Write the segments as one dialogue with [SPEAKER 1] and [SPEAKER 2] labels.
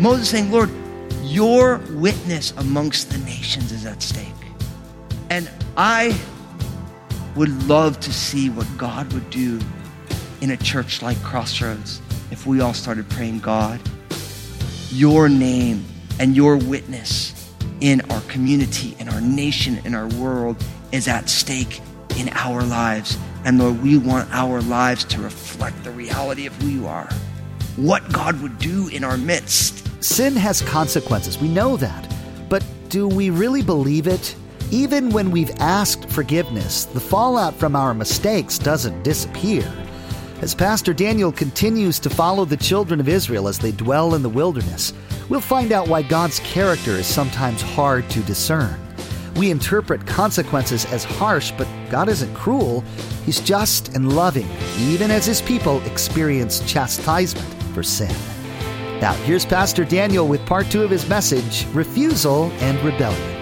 [SPEAKER 1] Moses saying, Lord, your witness amongst the nations is at stake. And I would love to see what God would do in a church like Crossroads if we all started praying, God, your name and your witness in our community, in our nation, in our world is at stake in our lives. And Lord, we want our lives to reflect the reality of who you are, what God would do in our midst.
[SPEAKER 2] Sin has consequences. We know that. But do we really believe it? Even when we've asked forgiveness, the fallout from our mistakes doesn't disappear. As Pastor Daniel continues to follow the children of Israel as they dwell in the wilderness, we'll find out why God's character is sometimes hard to discern. We interpret consequences as harsh, but God isn't cruel. He's just and loving, even as his people experience chastisement for sin. Now, here's Pastor Daniel with part two of his message Refusal and Rebellion.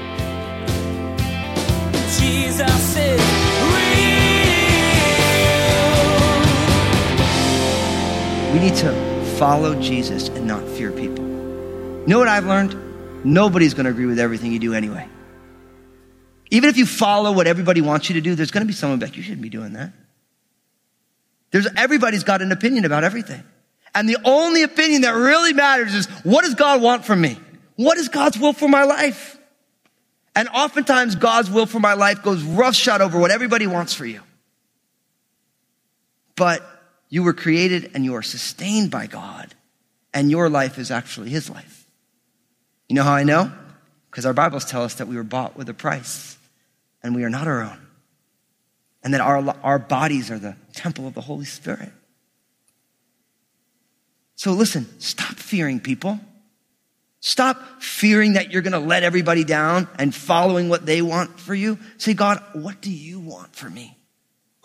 [SPEAKER 1] We need to follow Jesus and not fear people. You know what I've learned? Nobody's going to agree with everything you do anyway. Even if you follow what everybody wants you to do, there's going to be someone back, you shouldn't be doing that. There's, everybody's got an opinion about everything. And the only opinion that really matters is what does God want from me? What is God's will for my life? And oftentimes God's will for my life goes roughshod over what everybody wants for you. But you were created and you are sustained by God, and your life is actually His life. You know how I know? Because our Bibles tell us that we were bought with a price, and we are not our own. And that our, our bodies are the temple of the Holy Spirit. So listen, stop fearing people. Stop fearing that you're going to let everybody down and following what they want for you. Say, God, what do you want for me?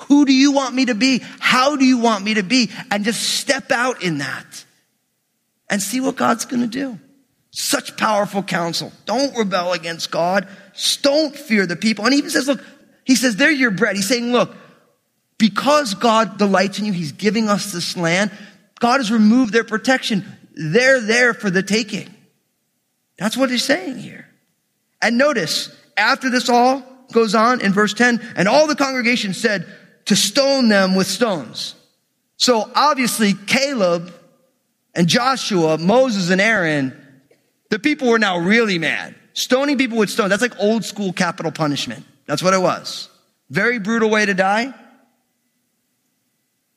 [SPEAKER 1] Who do you want me to be? How do you want me to be? And just step out in that and see what God's going to do. Such powerful counsel. Don't rebel against God. Don't fear the people. And he even says, look, he says, they're your bread. He's saying, look, because God delights in you, he's giving us this land. God has removed their protection. They're there for the taking. That's what he's saying here. And notice, after this all goes on in verse 10, and all the congregation said to stone them with stones. So obviously, Caleb and Joshua, Moses and Aaron, the people were now really mad. Stoning people with stones, that's like old school capital punishment. That's what it was. Very brutal way to die.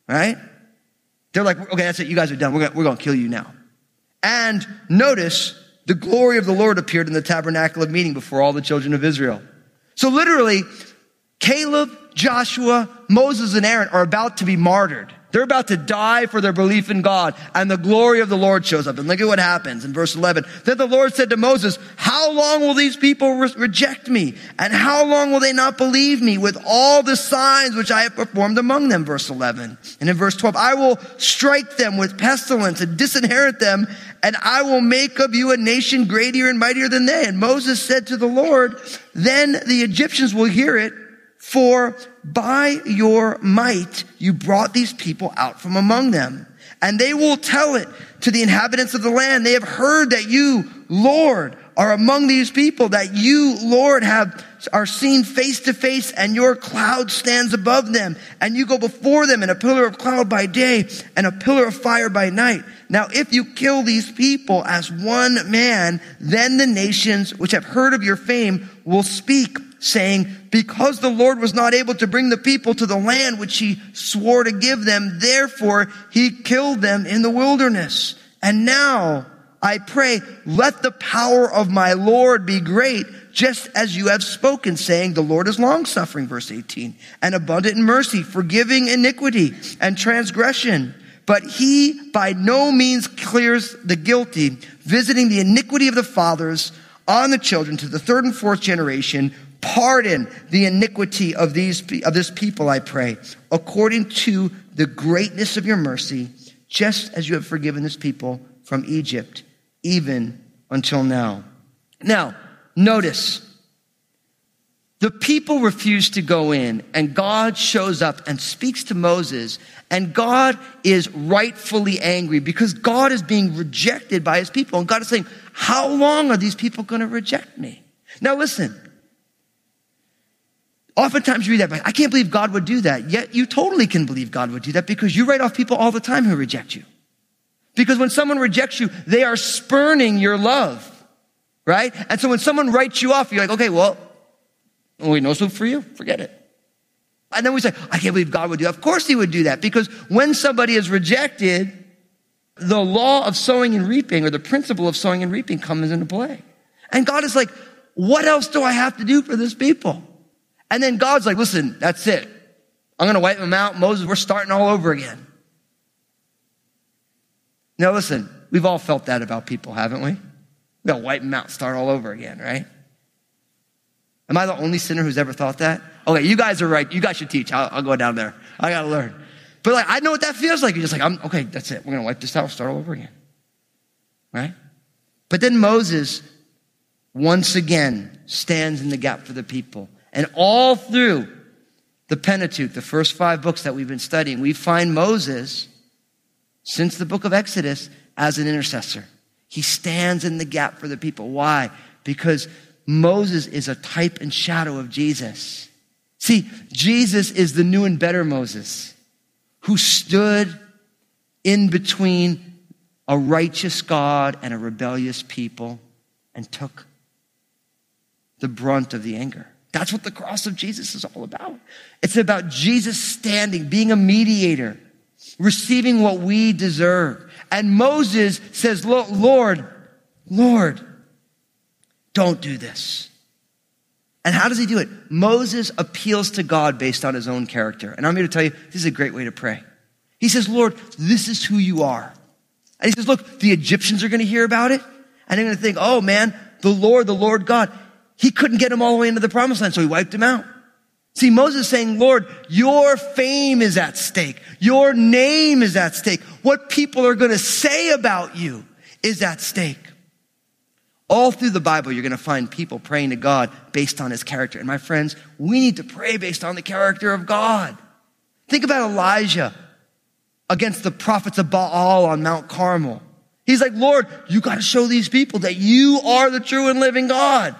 [SPEAKER 1] Right? They're like, okay, that's it. You guys are done. We're going we're going to kill you now. And notice the glory of the Lord appeared in the tabernacle of meeting before all the children of Israel. So literally, Caleb, Joshua, Moses, and Aaron are about to be martyred. They're about to die for their belief in God, and the glory of the Lord shows up. And look at what happens in verse 11. Then the Lord said to Moses, How long will these people re- reject me? And how long will they not believe me with all the signs which I have performed among them? Verse 11. And in verse 12, I will strike them with pestilence and disinherit them, and I will make of you a nation greater and mightier than they. And Moses said to the Lord, Then the Egyptians will hear it for by your might you brought these people out from among them. And they will tell it to the inhabitants of the land. They have heard that you, Lord, are among these people, that you, Lord, have, are seen face to face and your cloud stands above them and you go before them in a pillar of cloud by day and a pillar of fire by night. Now, if you kill these people as one man, then the nations which have heard of your fame will speak saying, because the Lord was not able to bring the people to the land which he swore to give them, therefore he killed them in the wilderness. And now I pray, let the power of my Lord be great, just as you have spoken, saying, the Lord is long suffering, verse 18, and abundant in mercy, forgiving iniquity and transgression. But he by no means clears the guilty, visiting the iniquity of the fathers on the children to the third and fourth generation Pardon the iniquity of these of this people, I pray, according to the greatness of your mercy, just as you have forgiven this people from Egypt, even until now. Now, notice the people refuse to go in, and God shows up and speaks to Moses, and God is rightfully angry because God is being rejected by his people. And God is saying, How long are these people going to reject me? Now, listen. Oftentimes you read that, but I can't believe God would do that. Yet you totally can believe God would do that because you write off people all the time who reject you. Because when someone rejects you, they are spurning your love, right? And so when someone writes you off, you're like, okay, well, we no soup for you. Forget it. And then we say, I can't believe God would do that. Of course he would do that because when somebody is rejected, the law of sowing and reaping or the principle of sowing and reaping comes into play. And God is like, what else do I have to do for this people? And then God's like, listen, that's it. I'm going to wipe them out. Moses, we're starting all over again. Now listen, we've all felt that about people, haven't we? We gotta wipe them out, start all over again, right? Am I the only sinner who's ever thought that? Okay, you guys are right. You guys should teach. I'll, I'll go down there. I gotta learn. But like, I know what that feels like. You're just like, I'm okay. That's it. We're gonna wipe this out. Start all over again, right? But then Moses once again stands in the gap for the people, and all through the Pentateuch, the first five books that we've been studying, we find Moses since the book of Exodus as an intercessor. He stands in the gap for the people. Why? Because Moses is a type and shadow of Jesus. See, Jesus is the new and better Moses who stood in between a righteous God and a rebellious people and took the brunt of the anger. That's what the cross of Jesus is all about. It's about Jesus standing, being a mediator, receiving what we deserve. And Moses says, Lord, Lord, don't do this. And how does he do it? Moses appeals to God based on his own character. And I'm here to tell you, this is a great way to pray. He says, Lord, this is who you are. And he says, look, the Egyptians are going to hear about it. And they're going to think, oh man, the Lord, the Lord God, he couldn't get them all the way into the promised land, so he wiped them out. See, Moses saying, Lord, your fame is at stake. Your name is at stake. What people are going to say about you is at stake. All through the Bible, you're going to find people praying to God based on his character. And my friends, we need to pray based on the character of God. Think about Elijah against the prophets of Baal on Mount Carmel. He's like, Lord, you got to show these people that you are the true and living God.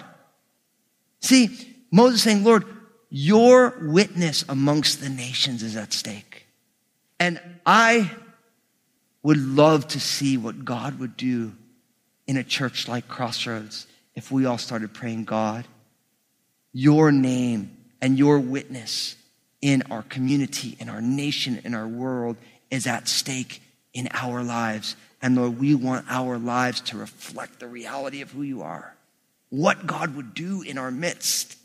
[SPEAKER 1] See, Moses saying, Lord, your witness amongst the nations is at stake. And I would love to see what God would do in a church like Crossroads if we all started praying, God, your name and your witness in our community, in our nation, in our world is at stake in our lives. And Lord, we want our lives to reflect the reality of who you are. What God would do in our midst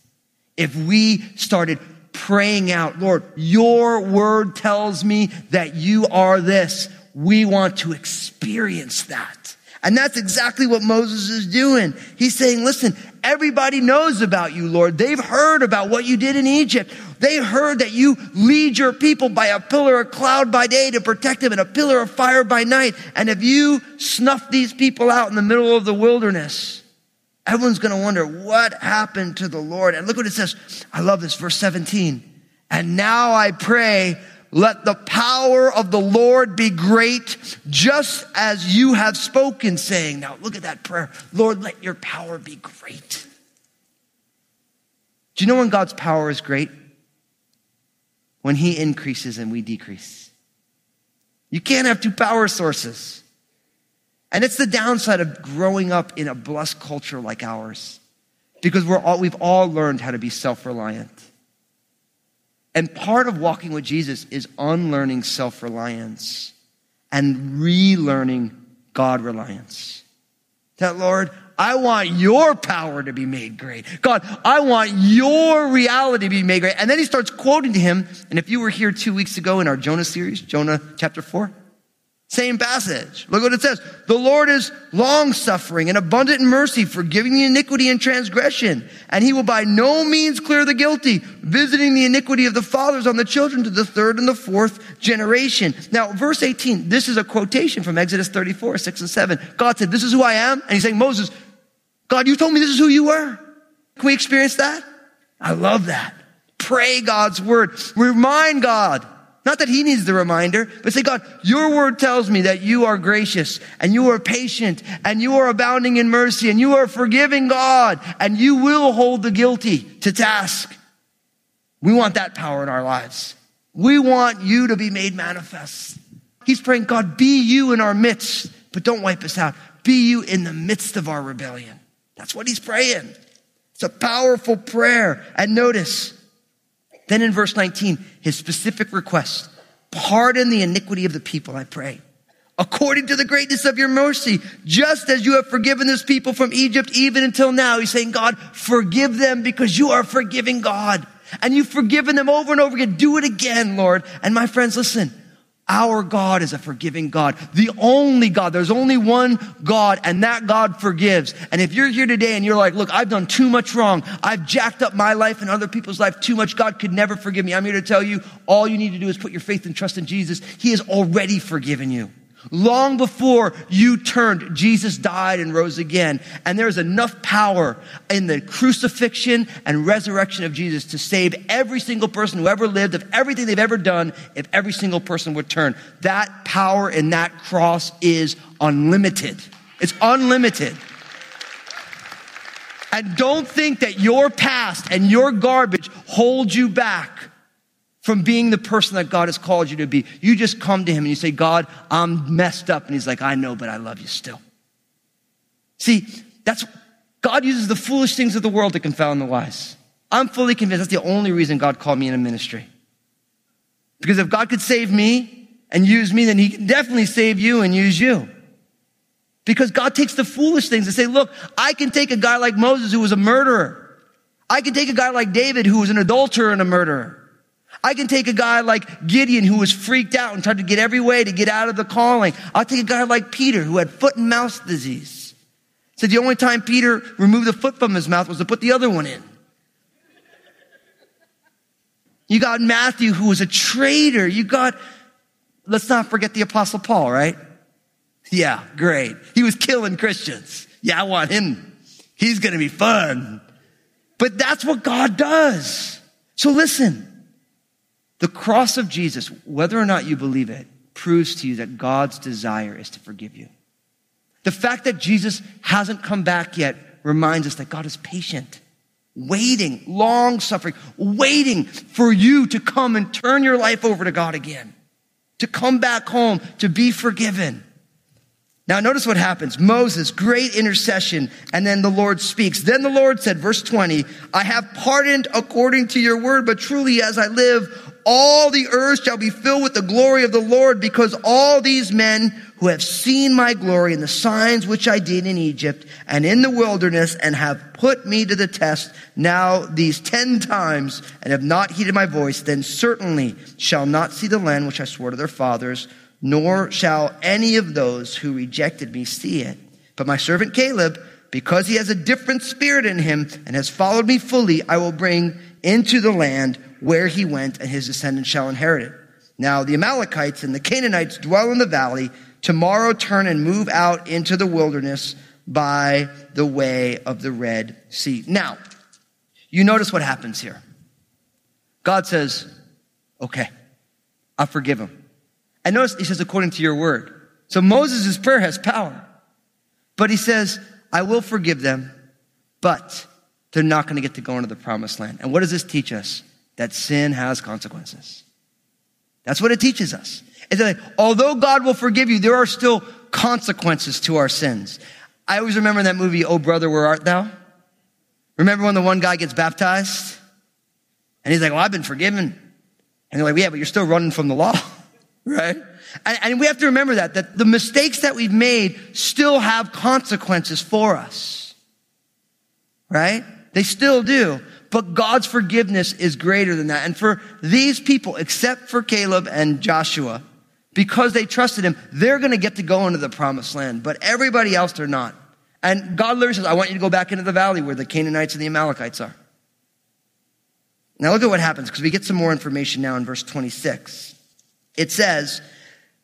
[SPEAKER 1] if we started praying out, Lord, your word tells me that you are this. We want to experience that. And that's exactly what Moses is doing. He's saying, listen, everybody knows about you, Lord. They've heard about what you did in Egypt. They heard that you lead your people by a pillar of cloud by day to protect them and a pillar of fire by night. And if you snuff these people out in the middle of the wilderness, everyone's going to wonder what happened to the Lord. And look what it says. I love this, verse 17. And now I pray, let the power of the Lord be great, just as you have spoken, saying, Now look at that prayer. Lord, let your power be great. Do you know when God's power is great? When he increases and we decrease. You can't have two power sources. And it's the downside of growing up in a blessed culture like ours. Because we're all, we've all learned how to be self reliant. And part of walking with Jesus is unlearning self reliance and relearning God reliance. That, Lord, I want your power to be made great. God, I want your reality to be made great. And then he starts quoting to him. And if you were here two weeks ago in our Jonah series, Jonah chapter four, Same passage. Look what it says. The Lord is long suffering and abundant in mercy, forgiving the iniquity and transgression. And he will by no means clear the guilty, visiting the iniquity of the fathers on the children to the third and the fourth generation. Now, verse 18, this is a quotation from Exodus 34, 6 and 7. God said, this is who I am. And he's saying, Moses, God, you told me this is who you were. Can we experience that? I love that. Pray God's word. Remind God. Not that he needs the reminder, but say, God, your word tells me that you are gracious and you are patient and you are abounding in mercy and you are forgiving God and you will hold the guilty to task. We want that power in our lives. We want you to be made manifest. He's praying, God, be you in our midst, but don't wipe us out. Be you in the midst of our rebellion. That's what he's praying. It's a powerful prayer. And notice, then in verse 19, his specific request, pardon the iniquity of the people, I pray. According to the greatness of your mercy, just as you have forgiven this people from Egypt, even until now, he's saying, God, forgive them because you are forgiving God. And you've forgiven them over and over again. Do it again, Lord. And my friends, listen, our God is a forgiving God. The only God. There's only one God and that God forgives. And if you're here today and you're like, look, I've done too much wrong. I've jacked up my life and other people's life too much. God could never forgive me. I'm here to tell you all you need to do is put your faith and trust in Jesus. He has already forgiven you. Long before you turned, Jesus died and rose again. And there's enough power in the crucifixion and resurrection of Jesus to save every single person who ever lived of everything they've ever done if every single person would turn. That power in that cross is unlimited. It's unlimited. And don't think that your past and your garbage hold you back from being the person that God has called you to be. You just come to Him and you say, God, I'm messed up. And He's like, I know, but I love you still. See, that's, God uses the foolish things of the world to confound the wise. I'm fully convinced that's the only reason God called me in a ministry. Because if God could save me and use me, then He can definitely save you and use you. Because God takes the foolish things and say, look, I can take a guy like Moses who was a murderer. I can take a guy like David who was an adulterer and a murderer. I can take a guy like Gideon who was freaked out and tried to get every way to get out of the calling. I'll take a guy like Peter who had foot and mouth disease. Said the only time Peter removed the foot from his mouth was to put the other one in. You got Matthew who was a traitor. You got, let's not forget the apostle Paul, right? Yeah, great. He was killing Christians. Yeah, I want him. He's going to be fun. But that's what God does. So listen. The cross of Jesus, whether or not you believe it, proves to you that God's desire is to forgive you. The fact that Jesus hasn't come back yet reminds us that God is patient, waiting, long suffering, waiting for you to come and turn your life over to God again, to come back home, to be forgiven. Now, notice what happens. Moses, great intercession, and then the Lord speaks. Then the Lord said, verse 20, I have pardoned according to your word, but truly as I live, all the earth shall be filled with the glory of the Lord because all these men who have seen my glory and the signs which I did in Egypt and in the wilderness and have put me to the test now these ten times and have not heeded my voice, then certainly shall not see the land which I swore to their fathers, nor shall any of those who rejected me see it. But my servant Caleb, because he has a different spirit in him and has followed me fully, I will bring into the land where he went, and his descendants shall inherit it. Now the Amalekites and the Canaanites dwell in the valley. Tomorrow turn and move out into the wilderness by the way of the Red Sea. Now, you notice what happens here. God says, okay, I'll forgive him. And notice he says, according to your word. So Moses' prayer has power. But he says, I will forgive them, but they're not going to get to go into the promised land. And what does this teach us? That sin has consequences. That's what it teaches us. It's like, although God will forgive you, there are still consequences to our sins. I always remember that movie, Oh Brother, Where Art Thou? Remember when the one guy gets baptized? And he's like, Well, I've been forgiven. And they're like, Yeah, but you're still running from the law, right? And, and we have to remember that, that the mistakes that we've made still have consequences for us, right? They still do. But God's forgiveness is greater than that. And for these people, except for Caleb and Joshua, because they trusted him, they're going to get to go into the promised land, but everybody else they're not. And God literally says, I want you to go back into the valley where the Canaanites and the Amalekites are. Now look at what happens because we get some more information now in verse 26. It says,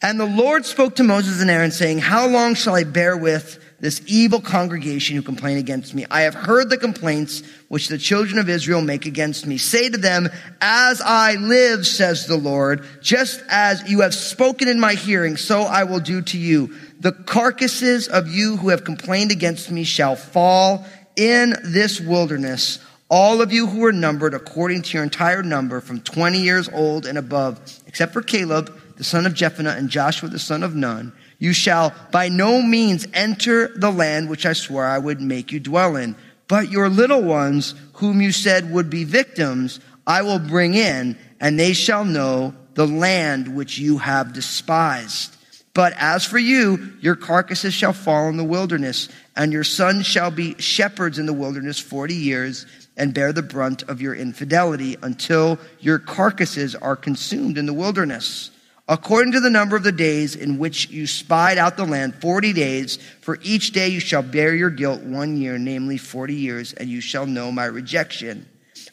[SPEAKER 1] And the Lord spoke to Moses and Aaron saying, How long shall I bear with this evil congregation who complain against me? I have heard the complaints which the children of Israel make against me. Say to them, As I live, says the Lord, just as you have spoken in my hearing, so I will do to you. The carcasses of you who have complained against me shall fall in this wilderness all of you who are numbered according to your entire number from 20 years old and above, except for Caleb, the son of Jephunneh, and Joshua, the son of Nun, you shall by no means enter the land which I swore I would make you dwell in. But your little ones, whom you said would be victims, I will bring in, and they shall know the land which you have despised. But as for you, your carcasses shall fall in the wilderness, and your sons shall be shepherds in the wilderness forty years and bear the brunt of your infidelity until your carcasses are consumed in the wilderness. According to the number of the days in which you spied out the land, 40 days, for each day you shall bear your guilt one year, namely 40 years, and you shall know my rejection.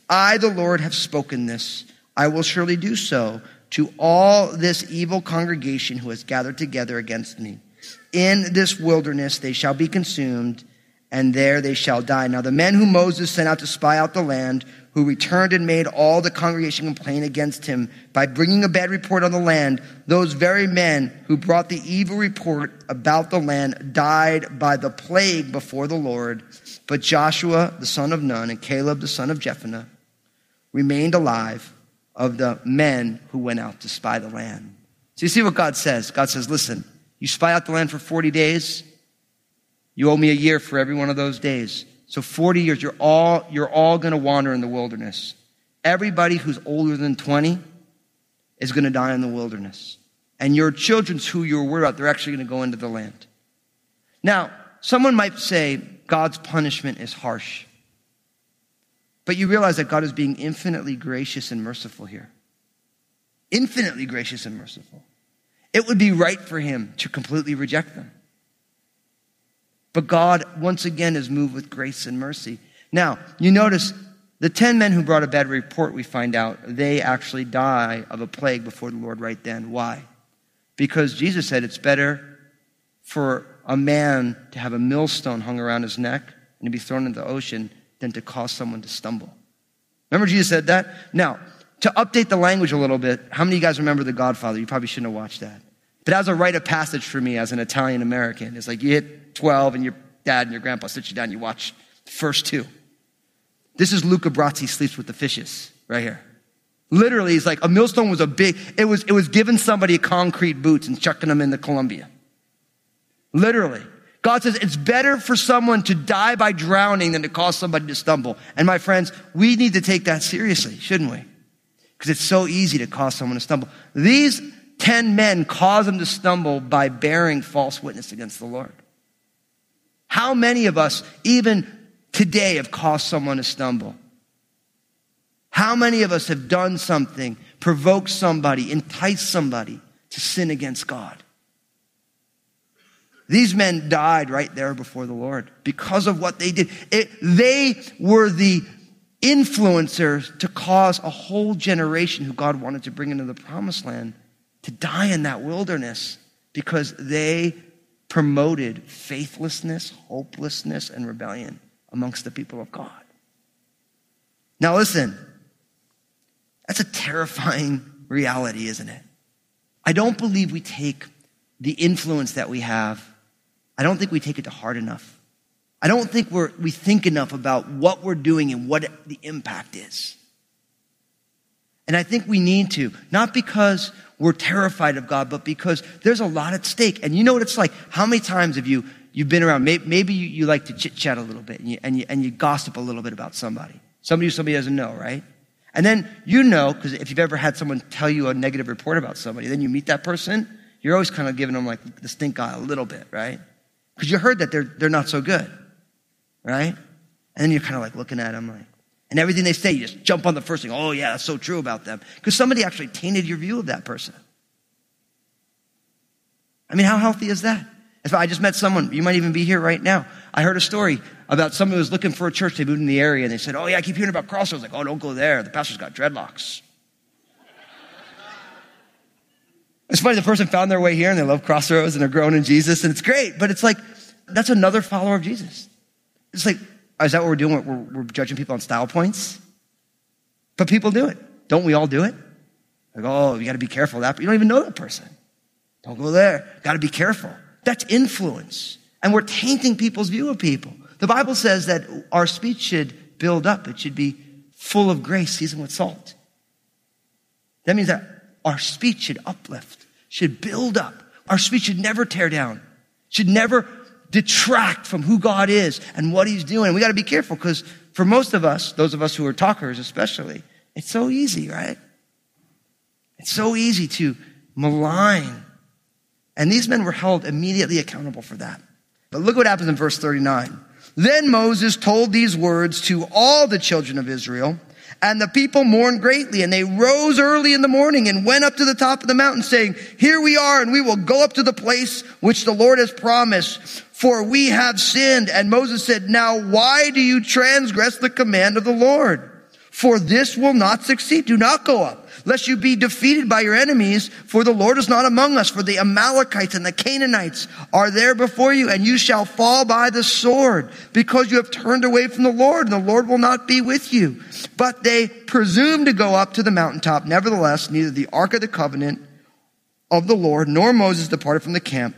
[SPEAKER 1] I, the Lord, have spoken this. I will surely do so to all this evil congregation who has gathered together against me. In this wilderness they shall be consumed and there they shall die. Now the men whom Moses sent out to spy out the land, who returned and made all the congregation complain against him by bringing a bad report on the land, those very men who brought the evil report about the land died by the plague before the Lord. But Joshua, the son of Nun, and Caleb, the son of Jephunneh, remained alive of the men who went out to spy the land. So you see what God says? God says, listen, you spy out the land for 40 days. You owe me a year for every one of those days. So 40 years, you're all, you're all going to wander in the wilderness. Everybody who's older than 20 is going to die in the wilderness. And your children's who you're worried about, they're actually going to go into the land. Now, someone might say God's punishment is harsh. But you realize that God is being infinitely gracious and merciful here. Infinitely gracious and merciful. It would be right for him to completely reject them. But God, once again, is moved with grace and mercy. Now, you notice the 10 men who brought a bad report, we find out, they actually die of a plague before the Lord right then. Why? Because Jesus said it's better for a man to have a millstone hung around his neck and to be thrown into the ocean than to cause someone to stumble. Remember Jesus said that? Now, to update the language a little bit, how many of you guys remember The Godfather? You probably shouldn't have watched that. But that was a rite of passage for me as an Italian American. It's like you hit 12 and your dad and your grandpa sit you down, you watch the first two. This is Luca Brasi sleeps with the fishes right here. Literally, it's like a millstone was a big, it was, it was giving somebody concrete boots and chucking them in the Columbia. Literally. God says it's better for someone to die by drowning than to cause somebody to stumble. And my friends, we need to take that seriously, shouldn't we? Because it's so easy to cause someone to stumble. These 10 men cause them to stumble by bearing false witness against the Lord. How many of us, even today, have caused someone to stumble? How many of us have done something, provoked somebody, enticed somebody to sin against God? These men died right there before the Lord because of what they did. It, they were the influencers to cause a whole generation who God wanted to bring into the promised land to die in that wilderness because they promoted faithlessness, hopelessness, and rebellion amongst the people of God. Now, listen, that's a terrifying reality, isn't it? I don't believe we take the influence that we have, I don't think we take it to heart enough. I don't think we're, we think enough about what we're doing and what the impact is. And I think we need to, not because we're terrified of God, but because there's a lot at stake. And you know what it's like? How many times have you, you've been around, maybe, maybe you, you, like to chit chat a little bit and you, and, you, and you gossip a little bit about somebody. Somebody who somebody doesn't know, right? And then you know, because if you've ever had someone tell you a negative report about somebody, then you meet that person, you're always kind of giving them like the stink eye a little bit, right? Because you heard that they're, they're not so good, right? And then you're kind of like looking at them like, and everything they say, you just jump on the first thing. Oh, yeah, that's so true about them. Because somebody actually tainted your view of that person. I mean, how healthy is that? In fact, I just met someone, you might even be here right now. I heard a story about someone who was looking for a church. They moved in the area and they said, Oh, yeah, I keep hearing about Crossroads. Like, oh, don't go there. The pastor's got dreadlocks. It's funny, the person found their way here and they love Crossroads and they're growing in Jesus and it's great, but it's like, that's another follower of Jesus. It's like, is that what we're doing? We're, we're judging people on style points? But people do it. Don't we all do it? Like, oh, you got to be careful of that, but you don't even know that person. Don't go there. Got to be careful. That's influence. And we're tainting people's view of people. The Bible says that our speech should build up. It should be full of grace, seasoned with salt. That means that our speech should uplift, should build up. Our speech should never tear down, should never detract from who God is and what He's doing. We got to be careful because for most of us, those of us who are talkers especially, it's so easy, right? It's so easy to malign. And these men were held immediately accountable for that. But look what happens in verse 39. Then Moses told these words to all the children of Israel, and the people mourned greatly, and they rose early in the morning and went up to the top of the mountain, saying, Here we are, and we will go up to the place which the Lord has promised, for we have sinned. And Moses said, Now why do you transgress the command of the Lord? For this will not succeed. Do not go up lest you be defeated by your enemies, for the Lord is not among us, for the Amalekites and the Canaanites are there before you, and you shall fall by the sword, because you have turned away from the Lord, and the Lord will not be with you. But they presumed to go up to the mountaintop. Nevertheless, neither the ark of the covenant of the Lord nor Moses departed from the camp.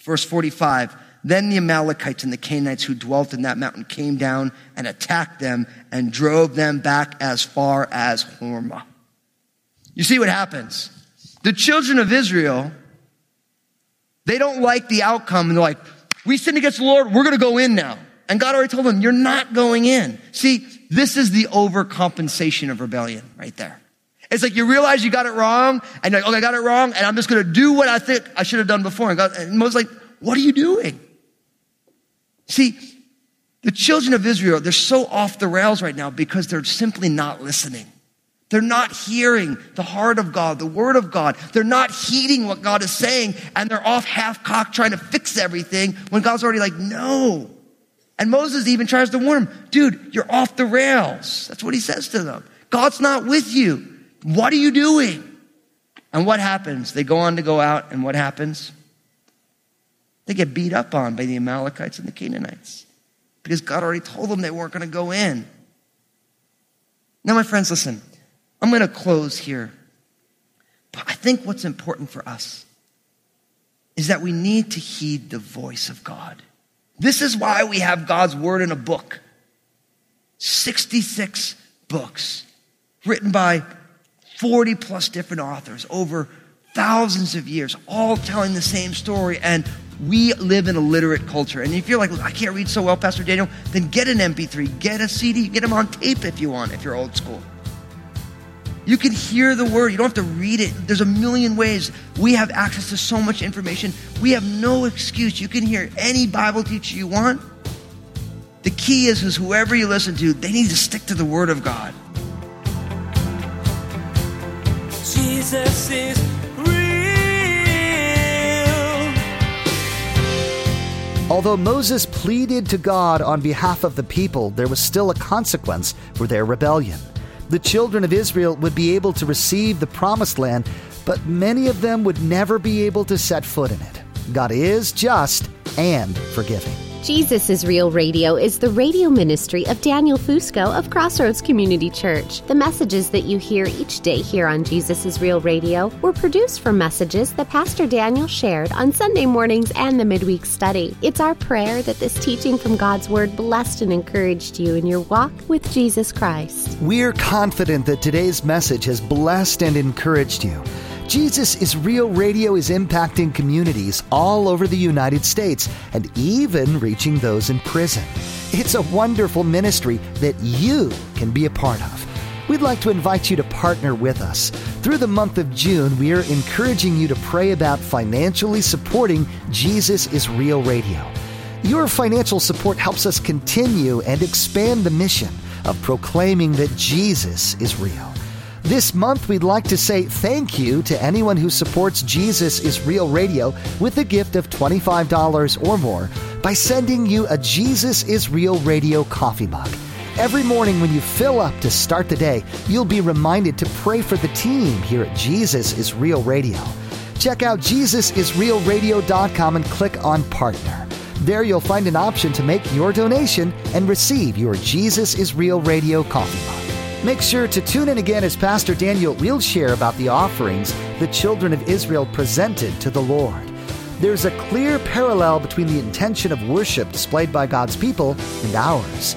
[SPEAKER 1] Verse 45. Then the Amalekites and the Canaanites who dwelt in that mountain came down and attacked them and drove them back as far as Hormah. You see what happens. The children of Israel, they don't like the outcome and they're like, we sinned against the Lord, we're going to go in now. And God already told them, you're not going in. See, this is the overcompensation of rebellion right there. It's like you realize you got it wrong and you're like, okay, I got it wrong and I'm just going to do what I think I should have done before. And, God, and Moses like, what are you doing? See, the children of Israel, they're so off the rails right now because they're simply not listening. They're not hearing the heart of God, the word of God. They're not heeding what God is saying, and they're off half cocked trying to fix everything when God's already like, no. And Moses even tries to warn him, dude, you're off the rails. That's what he says to them. God's not with you. What are you doing? And what happens? They go on to go out, and what happens? They get beat up on by the Amalekites and the Canaanites because God already told them they weren't going to go in. Now, my friends, listen. I'm going to close here. But I think what's important for us is that we need to heed the voice of God. This is why we have God's word in a book. 66 books written by 40 plus different authors over thousands of years, all telling the same story. And we live in a literate culture. And if you're like, I can't read so well, Pastor Daniel, then get an MP3, get a CD, get them on tape if you want, if you're old school. You can hear the word. You don't have to read it. There's a million ways. We have access to so much information. We have no excuse. You can hear any Bible teacher you want. The key is, is whoever you listen to, they need to stick to the word of God.
[SPEAKER 3] Jesus is real.
[SPEAKER 2] Although Moses pleaded to God on behalf of the people, there was still a consequence for their rebellion the children of Israel would be able to receive the promised land, but many of them would never be able to set foot in it. God is just and forgiving.
[SPEAKER 4] Jesus is Real Radio is the radio ministry of Daniel Fusco of Crossroads Community Church. The messages that you hear each day here on Jesus is Real Radio were produced from messages that Pastor Daniel shared on Sunday mornings and the midweek study. It's our prayer that this teaching from God's Word blessed and encouraged you in your walk with Jesus Christ.
[SPEAKER 2] We're confident that today's message has blessed and encouraged you. Jesus is Real Radio is impacting communities all over the United States and even reaching those in prison. It's a wonderful ministry that you can be a part of. We'd like to invite you to partner with us. Through the month of June, we are encouraging you to pray about financially supporting Jesus is Real Radio. Your financial support helps us continue and expand the mission of proclaiming that Jesus is real. This month, we'd like to say thank you to anyone who supports Jesus is Real Radio with a gift of $25 or more by sending you a Jesus is Real Radio coffee mug. Every morning when you fill up to start the day, you'll be reminded to pray for the team here at Jesus is Real Radio. Check out JesusIsRealRadio.com and click on Partner. There you'll find an option to make your donation and receive your Jesus is Real Radio coffee mug. Make sure to tune in again as Pastor Daniel will share about the offerings the children of Israel presented to the Lord. There's a clear parallel between the intention of worship displayed by God's people and ours.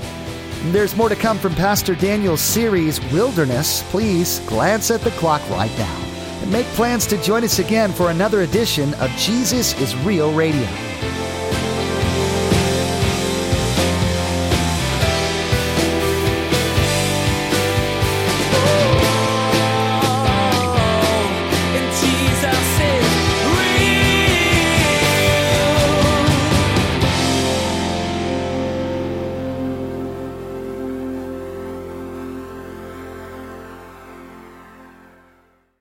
[SPEAKER 2] There's more to come from Pastor Daniel's series, Wilderness. Please glance at the clock right now and make plans to join us again for another edition of Jesus is Real Radio.